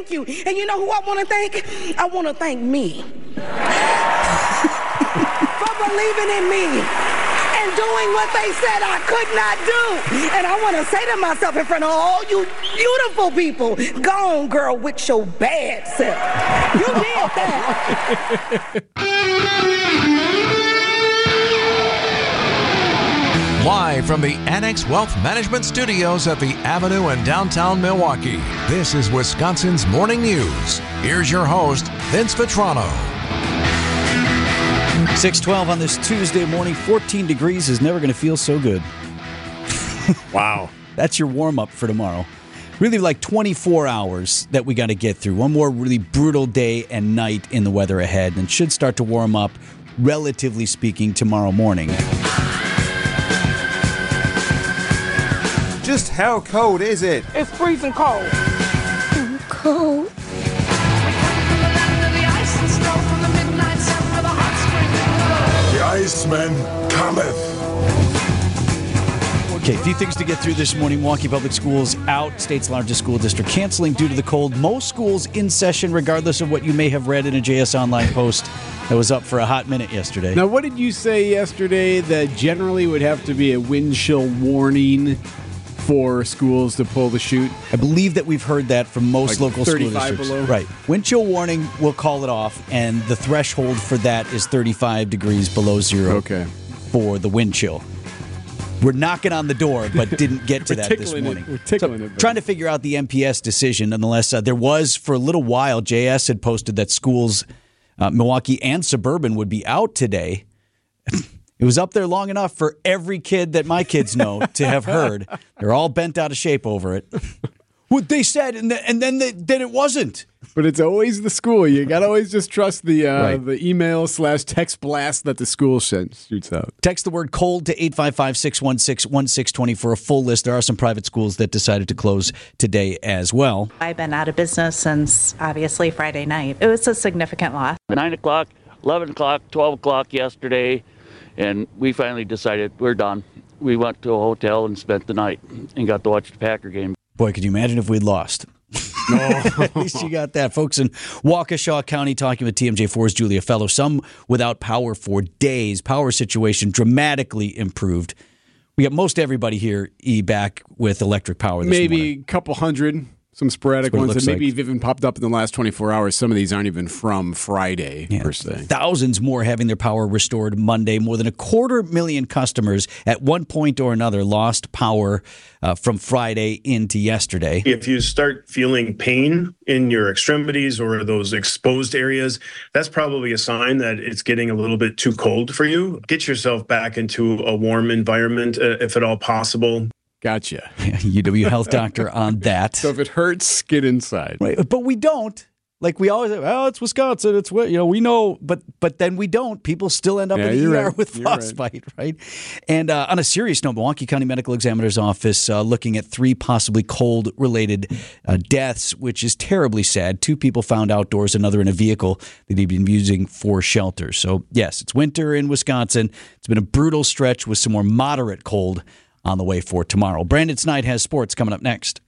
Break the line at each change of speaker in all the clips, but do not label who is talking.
thank you. And you know who I want to thank? I want to thank me for believing in me and doing what they said I could not do. And I want to say to myself in front of all you beautiful people, go on, girl, with your bad self. You did
that. Live from the Annex Wealth Management Studios at the Avenue in downtown Milwaukee, this is Wisconsin's Morning News. Here's your host, Vince Vitrano.
612 on this Tuesday morning. 14 degrees is never going to feel so good.
wow.
That's your warm up for tomorrow. Really, like 24 hours that we got to get through. One more really brutal day and night in the weather ahead, and should start to warm up, relatively speaking, tomorrow morning.
Just how cold is it?
It's freezing cold.
cold.
The Iceman cometh.
Okay, a few things to get through this morning. Milwaukee Public Schools out, state's largest school district canceling due to the cold. Most schools in session, regardless of what you may have read in a JS Online post that was up for a hot minute yesterday.
Now, what did you say yesterday that generally would have to be a wind chill warning for schools to pull the chute?
I believe that we've heard that from most
Like
local school districts.
below?
Right. Wind chill warning will call it off, and the threshold for that is 35 degrees below zero
Okay.
for the wind chill. We're knocking on the door, but didn't get to that this
tickling it.
morning.
We're tickling
So,
it,
Trying to figure out the MPS decision, nonetheless. Uh, there was, for a little while, JS had posted that schools, uh, Milwaukee and suburban, would be out today. It was up there long enough for every kid that my kids know to have heard. They're all bent out of shape over it. What they said, and, the, and then they, then it wasn't.
But it's always the school. You got to always just trust the uh,
Right.
the email slash text blast that the school sends, shoots out.
Text the word cold to 855 616 1620 for a full list. There are some private schools that decided to close today as well.
I've been out of business since obviously Friday night. It was a significant loss.
9 o'clock, 11 o'clock, 12 o'clock yesterday, and we finally decided we're done. We went to a hotel and spent the night and got to watch the Packer game.
Boy, could you imagine if we'd lost? At least you got that. Folks in Waukesha County talking with TMJ4's Julia Fello. Some without power for days. Power situation dramatically improved. We got most everybody here, E, back with electric power this
Maybe
morning.
a couple hundred, some sporadic
That's what it
ones that maybe
like.
have even popped up in the last 24 hours. Some of these aren't even from Friday, per se.
Thousands more having their power restored Monday. More than a quarter million customers at one point or another lost power uh, from Friday into yesterday.
If you start feeling pain in your extremities or those exposed areas, that's probably a sign that it's getting a little bit too cold for you. Get yourself back into a warm environment uh, if at all possible.
Gotcha.
UW Health Doctor on that.
So if it hurts, get inside.
Right, but we don't. Like we always, well, it's Wisconsin. It's what you know. We know, but but then we don't. People still end up
Yeah,
in ER
right.
with
You're right.
frostbite, right? And uh, on a serious note, Milwaukee County Medical Examiner's Office uh, looking at three possibly cold-related uh, deaths, which is terribly sad. Two people found outdoors, another in a vehicle that he'd been using for shelter. So yes, it's winter in Wisconsin. It's been a brutal stretch with some more moderate cold on the way for tomorrow. Brandon Snide has sports coming up next.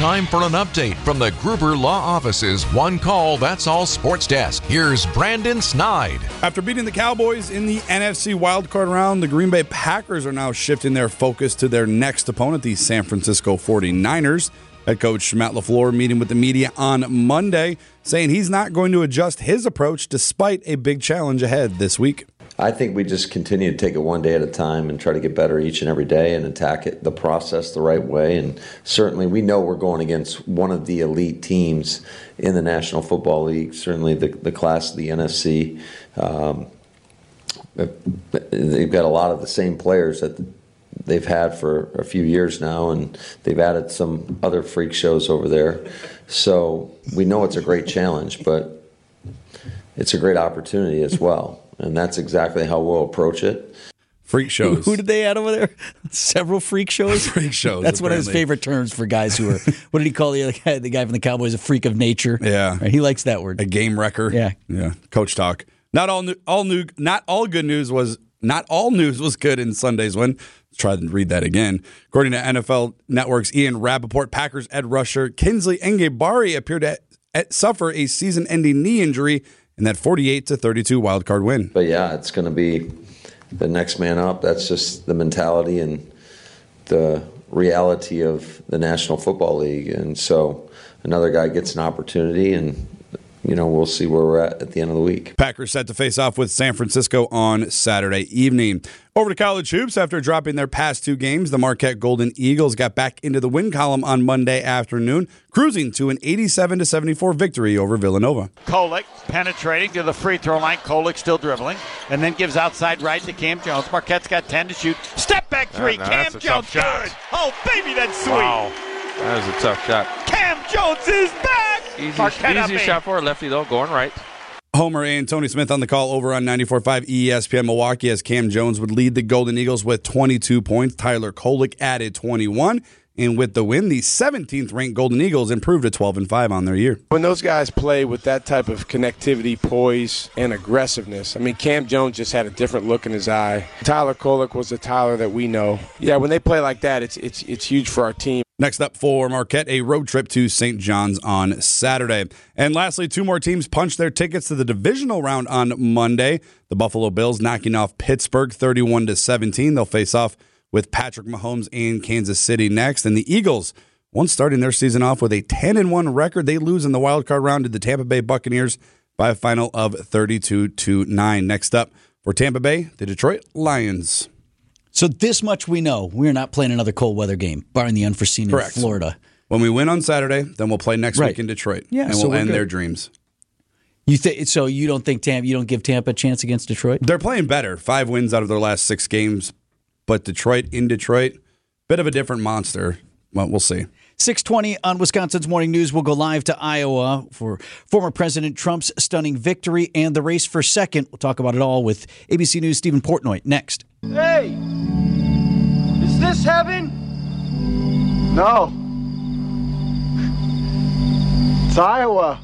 Time for an update from the Gruber Law Office's One Call That's All Sports Desk. Here's Brandon Snide.
After beating the Cowboys in the NFC wildcard round, the Green Bay Packers are now shifting their focus to their next opponent, the San Francisco 49ers. Head coach Matt LaFleur meeting with the media on Monday, saying he's not going to adjust his approach despite a big challenge ahead this week.
I think we just continue to take it one day at a time and try to get better each and every day and attack it the process the right way. And certainly, we know we're going against one of the elite teams in the National Football League. Certainly, the the class of the NFC. Um, they've got a lot of the same players that they've had for a few years now, and they've added some other freak shows over there. So we know it's a great challenge, but it's a great opportunity as well. And that's exactly how we'll approach it.
Freak shows.
Who did they add over there? Several freak shows.
Freak shows,
That's one of his favorite terms for guys who are. what did he call the other guy? The guy from the Cowboys, a freak of nature.
Yeah.
Right, he likes that word.
A game wrecker.
Yeah.
Yeah. Coach talk. Not all new, all new not all good news was not all news was good in Sunday's win. Let's try to read that again. According to NFL Network's Ian Rapoport, Packers edge rusher, Kingsley Enagbare appeared to suffer a season-ending knee injury in that 48 to 32 wild card win.
But yeah, it's going to be the next man up. That's just the mentality and the reality of the National Football League. And so another guy gets an opportunity and you know, we'll see where we're at at the end of the week.
Packers set to face off with San Francisco on Saturday evening. Over to college hoops after dropping their past two games, the Marquette Golden Eagles got back into the win column on Monday afternoon, cruising to an 87 to 74 victory over Villanova.
Kolek penetrating to the free throw line. Kolek still dribbling, and then gives outside right to Cam Jones. Marquette's got 10 to shoot. Step back three.
Uh, no,
Cam Jones good. Oh baby, that's sweet.
Wow, that was a tough shot.
Cam Jones is back.
Easy,
Marquette up
easy
eight.
shot for a lefty though, going right.
Homer and Tony Smith on the call over on 94.5 ESPN Milwaukee as Cam Jones would lead the Golden Eagles with 22 points. Tyler Kolek added 21. And with the win, the 17th ranked Golden Eagles improved to 12 and 5 on their year.
When those guys play with that type of connectivity, poise, and aggressiveness, I mean, Cam Jones just had a different look in his eye. Tyler Kolek was the Tyler that we know. Yeah, when they play like that, it's it's it's huge for our team.
Next up for Marquette, a road trip to St. John's on Saturday. And lastly, two more teams punched their tickets to the divisional round on Monday. The Buffalo Bills knocking off Pittsburgh 31 to 17. They'll face off with Patrick Mahomes and Kansas City next. And the Eagles, once starting their season off with a 10 and 1 record, they lose in the wild card round to the Tampa Bay Buccaneers by a final of 32 to 9. Next up for Tampa Bay, the Detroit Lions.
So this much we know: we're not playing another cold weather game, barring the unforeseen
Correct.
in Florida.
When we win on Saturday, then we'll play next
Right.
week in Detroit.
Yeah,
and
so
we'll end
good.
their dreams.
You think so? You don't think Tampa? You don't give Tampa a chance against Detroit?
They're playing better. Five wins out of their last six games, but Detroit in Detroit, bit of a different monster. Well, we'll see.
620 on Wisconsin's Morning News. We'll go live to Iowa for former President Trump's stunning victory and the race for second. We'll talk about it all with ABC News' Steven Portnoy next.
Hey! Is this heaven? No. It's Iowa.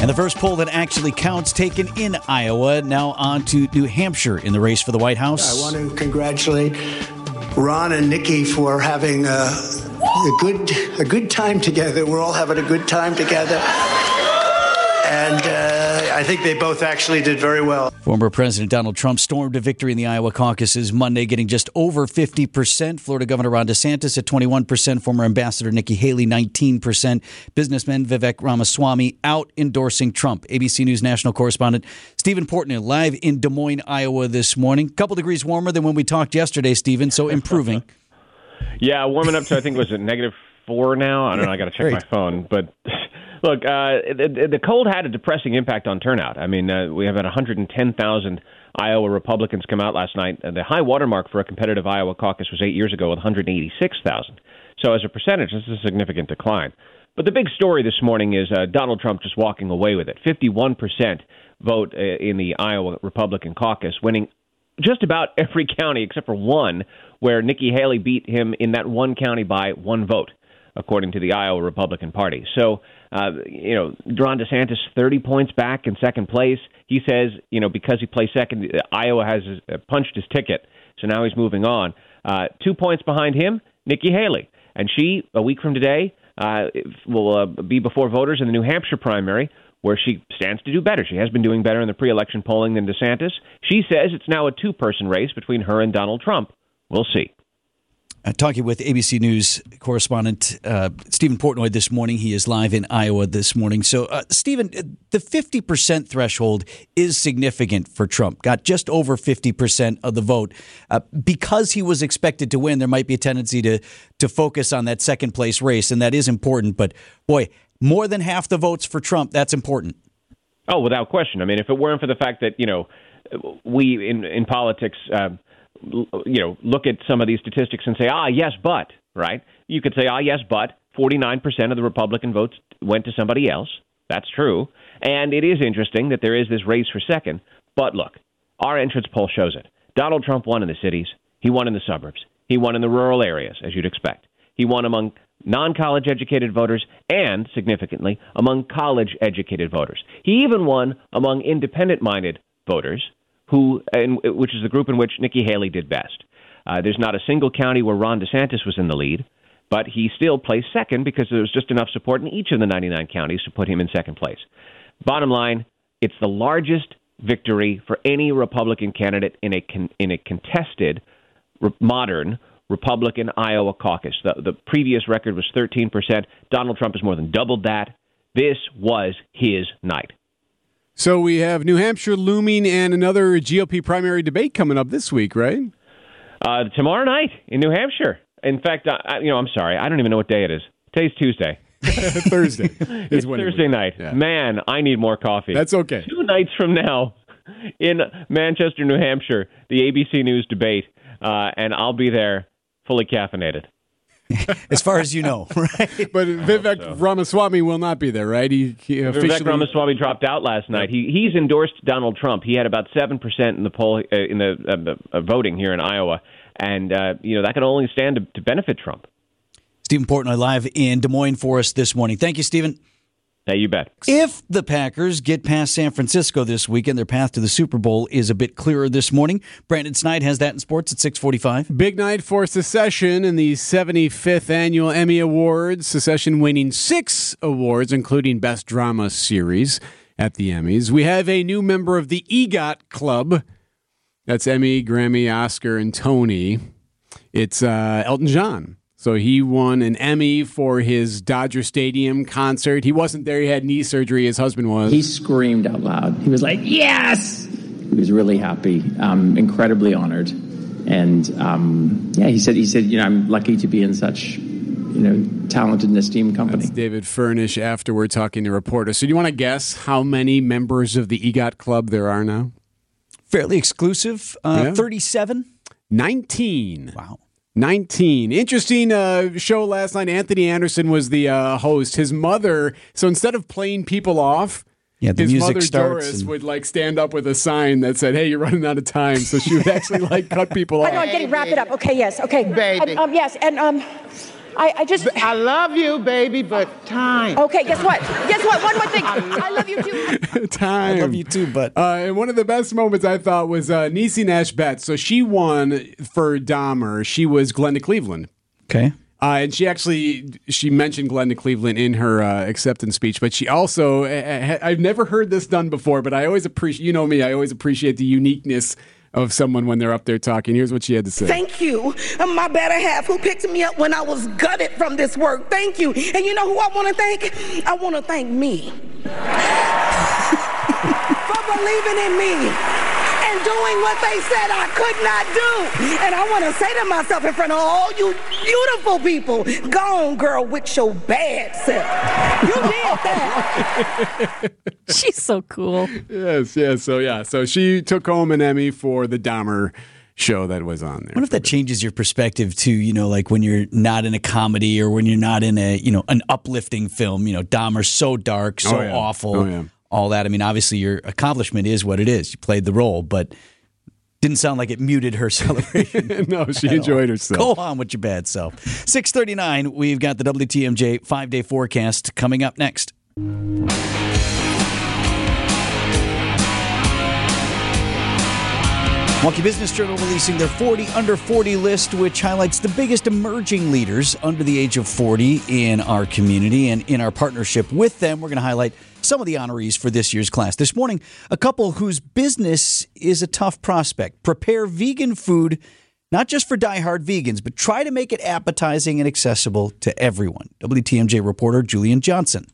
And the first poll that actually counts taken in Iowa. Now on to New Hampshire in the race for the White House.
I want to congratulate Ron and Nikki for having a, a good a good time together. We're all having a good time together, and uh, I think they both actually did very well.
Former President Donald Trump stormed a victory in the Iowa caucuses Monday, getting just over 50%. Florida Governor Ron DeSantis at 21%. Former Ambassador Nikki Haley, 19%. Businessman Vivek Ramaswamy out endorsing Trump. ABC News national correspondent Steven Portnoy live in Des Moines, Iowa this morning. A couple degrees warmer than when we talked yesterday, Steven, so improving.
Yeah, warming up to I think was it negative four now. I don't know. I got to check my phone, but look, uh, the, the cold had a depressing impact on turnout. I mean, uh, we have had 110,000 Iowa Republicans come out last night. The high watermark for a competitive Iowa caucus was eight years ago with 186,000. So as a percentage, this is a significant decline. But the big story this morning is uh, Donald Trump just walking away with it. 51% vote uh, in the Iowa Republican caucus, winning just about every county except for one, where Nikki Haley beat him in that one county by one vote, according to the Iowa Republican Party. So, uh, you know, Ron DeSantis 30 points back in second place. He says, you know, because he placed second, Iowa has uh, punched his ticket, so now he's moving on. Uh, two points behind him, Nikki Haley, and she a week from today uh, will uh, be before voters in the New Hampshire primary where she stands to do better. She has been doing better in the pre election polling than DeSantis. She says it's now a two person race between her and Donald Trump. We'll see.
Uh, talking with ABC News correspondent uh, Steven Portnoy this morning. He is live in Iowa this morning. So, uh, Steven, the 50% threshold is significant for Trump. Got just over 50% of the vote. Uh, because he was expected to win, there might be a tendency to, to focus on that second place race, and that is important. But, boy, more than half the votes for Trump, that's important.
Oh, without question. I mean, if it weren't for the fact that, you know, we in, in politics, uh, you know, look at some of these statistics and say, ah, yes, but, right? You could say, ah, yes, but 49% of the Republican votes went to somebody else. That's true. And it is interesting that there is this race for second. But look, our entrance poll shows it. Donald Trump won in the cities, he won in the suburbs, he won in the rural areas, as you'd expect. He won among non college educated voters and, significantly, among college educated voters. He even won among independent minded voters, who, in, which is the group in which Nikki Haley did best. Uh, there's not a single county where Ron DeSantis was in the lead, but he still placed second because there was just enough support in each of the 99 counties to put him in second place. Bottom line, it's the largest victory for any Republican candidate in a con- in a contested re- modern Republican Iowa caucus. The, the previous record was 13%. Donald Trump has more than doubled that. This was his night.
So we have New Hampshire looming and another GOP primary debate coming up this week, right?
Uh, tomorrow night in New Hampshire. In fact, I, you know, I'm sorry, I don't even know what day it is. Today's Tuesday.
Thursday.
it's Thursday night. Yeah. Man, I need more coffee.
That's okay.
Two nights from now in Manchester, New Hampshire, the ABC News debate, uh, and I'll be there fully caffeinated.
as far as you know, right?
But Vivek so. Ramaswamy will not be there, right? He, he officially...
Vivek Ramaswamy dropped out last night. He he's endorsed Donald Trump. He had about seven percent in the poll uh, in the uh, uh, voting here in Iowa, and uh, you know that can only stand to, to benefit Trump.
Steven Portnoy live in Des Moines for us this morning. Thank you, Steven.
Hey, you bet.
If the Packers get past San Francisco this weekend, their path to the Super Bowl is a bit clearer this morning. Brandon Sneide has that in sports at 645.
Big night for Succession in the 75th Annual Emmy Awards. Succession winning six awards, including Best Drama Series at the Emmys. We have a new member of the EGOT Club. That's Emmy, Grammy, Oscar, and Tony. It's uh, Elton John. So he won an Emmy for his Dodger Stadium concert. He wasn't there, he had knee surgery, his husband was.
He screamed out loud. He was like, Yes! He was really happy, um, incredibly honored. And um, yeah, he said, he said, you know, I'm lucky to be in such you know, talented and esteemed company.
That's David Furnish afterward talking to reporters. So, do you want to guess how many members of the EGOT Club there are now?
Fairly exclusive. Uh, yeah. 37?
19.
Wow.
19. Interesting uh, show last night. Anthony Anderson was the uh, host. His mother, so instead of playing people off,
yeah, the
his
music
mother
starts
Doris
and...
would like stand up with a sign that said, "Hey, you're running out of time." So she would actually like cut people off.
I know, I'm getting wrap it up. Okay, yes, okay, baby. Um, um, yes, and um, I, I just.
I love you, baby, but time.
Okay, guess what? Guess what? One more thing. I love you too.
time.
I love you too, but.
Uh, and one of the best moments I thought was uh, Niecy Nash Betts. So she won for Dahmer. She was Glenda Cleveland.
Okay.
Uh, and she actually she mentioned Glenda Cleveland in her uh, acceptance speech, but she also I've never heard this done before, but I always appreciate you know me I always appreciate the uniqueness of someone when they're up there talking. Here's what she had to say.
Thank you, my better half who picked me up when I was gutted from this work. Thank you. And you know who I want to thank? I want to thank me for believing in me doing what they said I could not do. And I want to say to myself in front of all you beautiful people, go on, girl, with your bad self. You did that.
She's so cool.
Yes, yes. So, yeah. So she took home an Emmy for the Dahmer show that was on there.
What if that changes your perspective to, you know, like when you're not in a comedy or when you're not in a, you know, an uplifting film, you know, Dahmer's so dark, so
oh, yeah.
awful.
Oh, yeah
all that. I mean, obviously, your accomplishment is what it is. You played the role, but didn't sound like it muted her celebration.
no, she enjoyed all. herself.
Go on with your bad self. 639, we've got the WTMJ five day forecast coming up next. Milwaukee Business Journal releasing their 40 under 40 list, which highlights the biggest emerging leaders under the age of 40 in our community. And in our partnership with them, we're going to highlight some of the honorees for this year's class. This morning, a couple whose business is a tough prospect. Prepare vegan food, not just for die-hard vegans, but try to make it appetizing and accessible to everyone. WTMJ reporter Julian Johnson.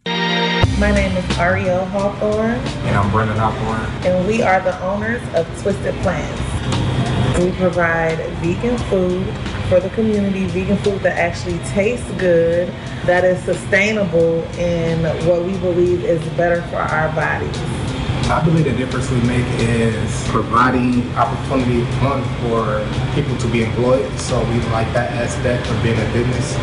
My name is Ariel Hawthorne.
And I'm Brendan Hawthorne.
And we are the owners of Twisted Plants. We provide vegan food for the community, vegan food that actually tastes good, that is sustainable, and what we believe is better for our bodies.
I believe the difference we make is providing opportunity, one, for people to be employed. So we like that aspect of being a business.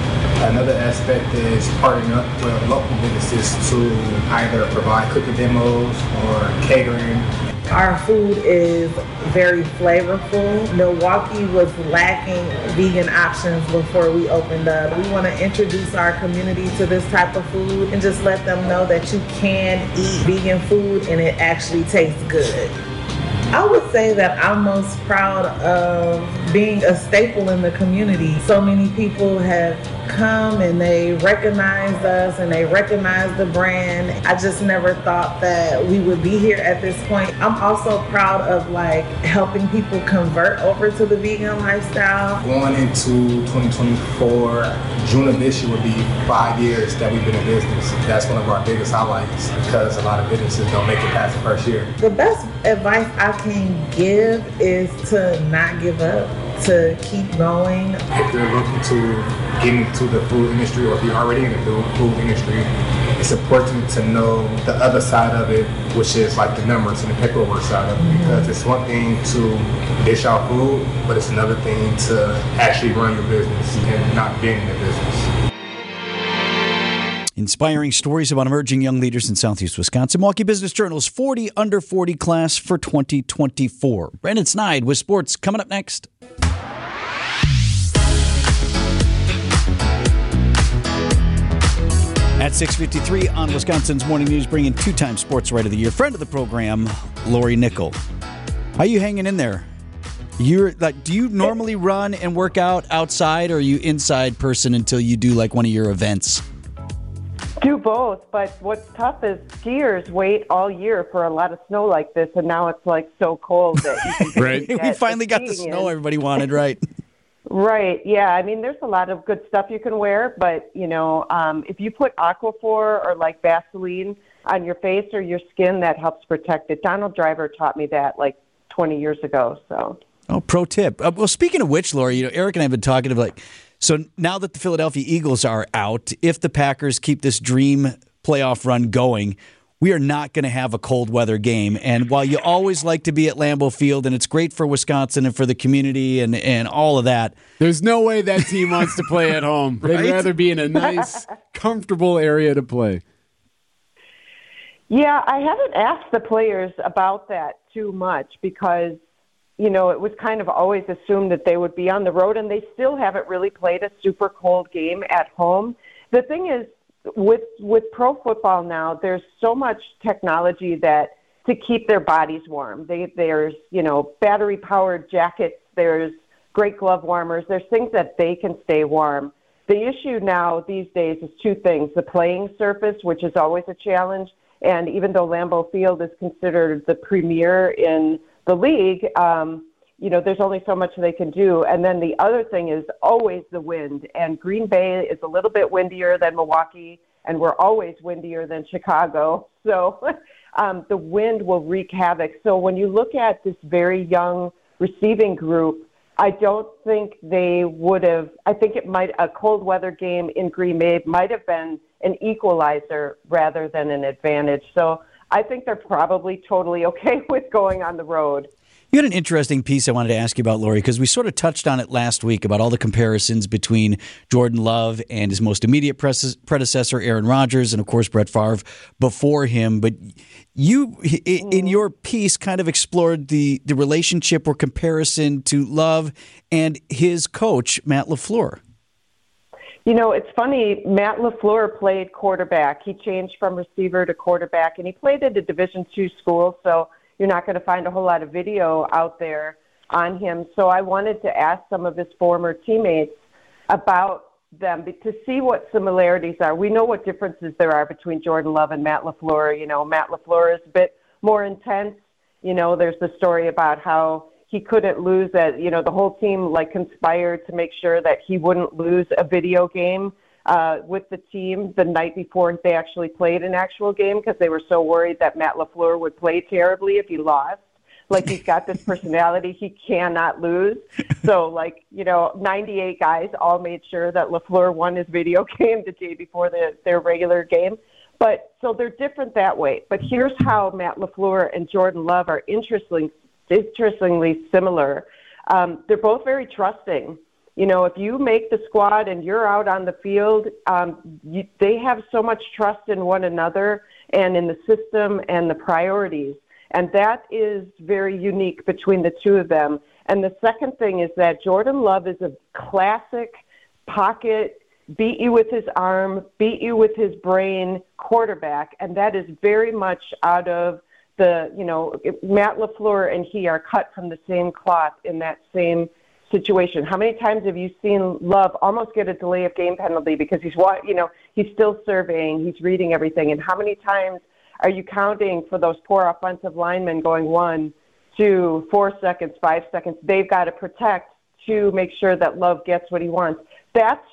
Another aspect is partnering up with local businesses to either provide cooking demos or catering
our food is very flavorful. Milwaukee was lacking vegan options before we opened up. We want to introduce our community to this type of food and just let them know that you can eat vegan food and it actually tastes good. I would say that I'm most proud of being a staple in the community. So many people have come and they recognize us and they recognize the brand. I just never thought that we would be here at this point. I'm also proud of like helping people convert over to the vegan lifestyle.
Going into 2024, June of this year would be five years that we've been in business. That's one of our biggest highlights because a lot of businesses don't make it past the first year.
The best advice I can give is to not give up, to keep going.
If you're looking to get into the food industry or if you're already in the food food industry, it's important to know the other side of it, which is like the numbers and the paperwork side of it. Because it's one thing to dish out food, but it's another thing to actually run your business and not being in the business.
Inspiring stories about emerging young leaders in Southeast Wisconsin. Milwaukee Business Journal's 40 under 40 class for 2024. Brandon Snide with sports coming up next. At 6:53 on Wisconsin's Morning News, bringing two-time Sports Writer of the Year, friend of the program, Lori Nickel. How you hanging in there? You're like, do you normally run and work out outside, or are you inside person until you do like one of your events?
Do both, but what's tough is skiers wait all year for a lot of snow like this, and now it's like so cold that you can
Right. we finally got the snow
in.
everybody wanted, right?
Right. Yeah. I mean, there's a lot of good stuff you can wear, but you know, um, if you put Aquaphor or like Vaseline on your face or your skin, that helps protect it. Donald Driver taught me that like 20 years ago. So.
Oh, pro tip. Uh, well, speaking of which, Lori, you know, Eric and I have been talking of like, so now that the Philadelphia Eagles are out, if the Packers keep this dream playoff run going, we are not going to have a cold weather game. And while you always like to be at Lambeau Field, and it's great for Wisconsin and for the community and, and all of that,
There's no way that team wants to play at home. They'd
Right?
rather be in a nice, comfortable area to play.
Yeah, I haven't asked the players about that too much because, you know, it was kind of always assumed that they would be on the road, and they still haven't really played a super cold game at home. The thing is, with with pro football now, there's so much technology that to keep their bodies warm. They, there's you know battery powered jackets. There's great glove warmers. There's things that they can stay warm. The issue now these days is two things: the playing surface, which is always a challenge, and even though Lambeau Field is considered the premier in the league, um, you know, there's only so much they can do. And then the other thing is always the wind. And Green Bay is a little bit windier than Milwaukee, and we're always windier than Chicago. So um, the wind will wreak havoc. So when you look at this very young receiving group, I don't think they would have. I think it might a cold weather game in Green Bay might have been an equalizer rather than an advantage. So I think they're probably totally okay with going on the road.
You had an interesting piece I wanted to ask you about, Lori, because we sort of touched on it last week about all the comparisons between Jordan Love and his most immediate predecessor, Aaron Rodgers, and of course Brett Favre before him. But you, in mm. your piece, kind of explored the the relationship or comparison to Love and his coach Matt Lafleur.
You know, it's funny. Matt Lafleur played quarterback. He changed from receiver to quarterback, and he played at a Division two school. So you're not going to find a whole lot of video out there on him. So I wanted to ask some of his former teammates about them to see what similarities are. We know what differences there are between Jordan Love and Matt Lafleur. You know, Matt Lafleur is a bit more intense. You know, there's the story about how he couldn't lose that. You know, the whole team like conspired to make sure that he wouldn't lose a video game uh, with the team the night before they actually played an actual game because they were so worried that Matt Lafleur would play terribly if he lost. Like he's got this personality he cannot lose. So like you know, 98 guys all made sure that Lafleur won his video game the day before the, their regular game. But so they're different that way. But here's how Matt Lafleur and Jordan Love are interesting, interestingly similar. Um, they're both very trusting. You know, if you make the squad and you're out on the field, um, you, they have so much trust in one another and in the system and the priorities. And that is very unique between the two of them. And the second thing is that Jordan Love is a classic pocket, beat you with his arm, beat you with his brain quarterback. And that is very much out of the you know Matt Lafleur and he are cut from the same cloth in that same situation. How many times have you seen Love almost get a delay of game penalty because he's what you know he's still surveying, he's reading everything, and how many times are you counting for those poor offensive linemen going one, two, four seconds, five seconds? They've got to protect to make sure that Love gets what he wants. That's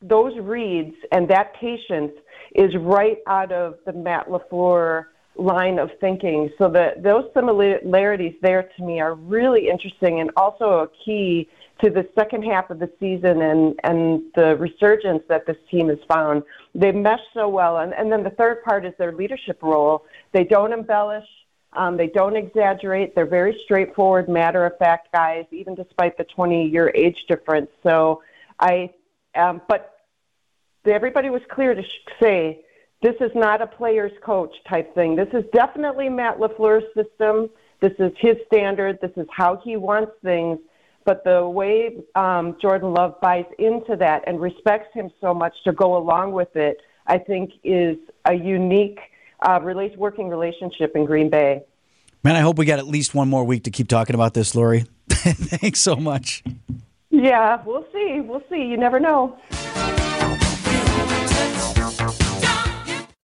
those reads and that patience is right out of the Matt Lafleur line of thinking. So that those similarities there to me are really interesting and also a key to the second half of the season and, and the resurgence that this team has found. They mesh so well. And, and then the third part is their leadership role. They don't embellish. Um, they don't exaggerate. They're very straightforward, matter of fact guys, even despite the 20 year age difference. So I, um, but everybody was clear to say this is not a player's coach type thing. This is definitely Matt LaFleur's system. This is his standard. This is how he wants things. But the way um, Jordan Love buys into that and respects him so much to go along with it, I think is a unique uh, working relationship in Green Bay.
Man, I hope we got at least one more week to keep talking about this, Lori. Thanks so much.
Yeah, we'll see. We'll see. You never know.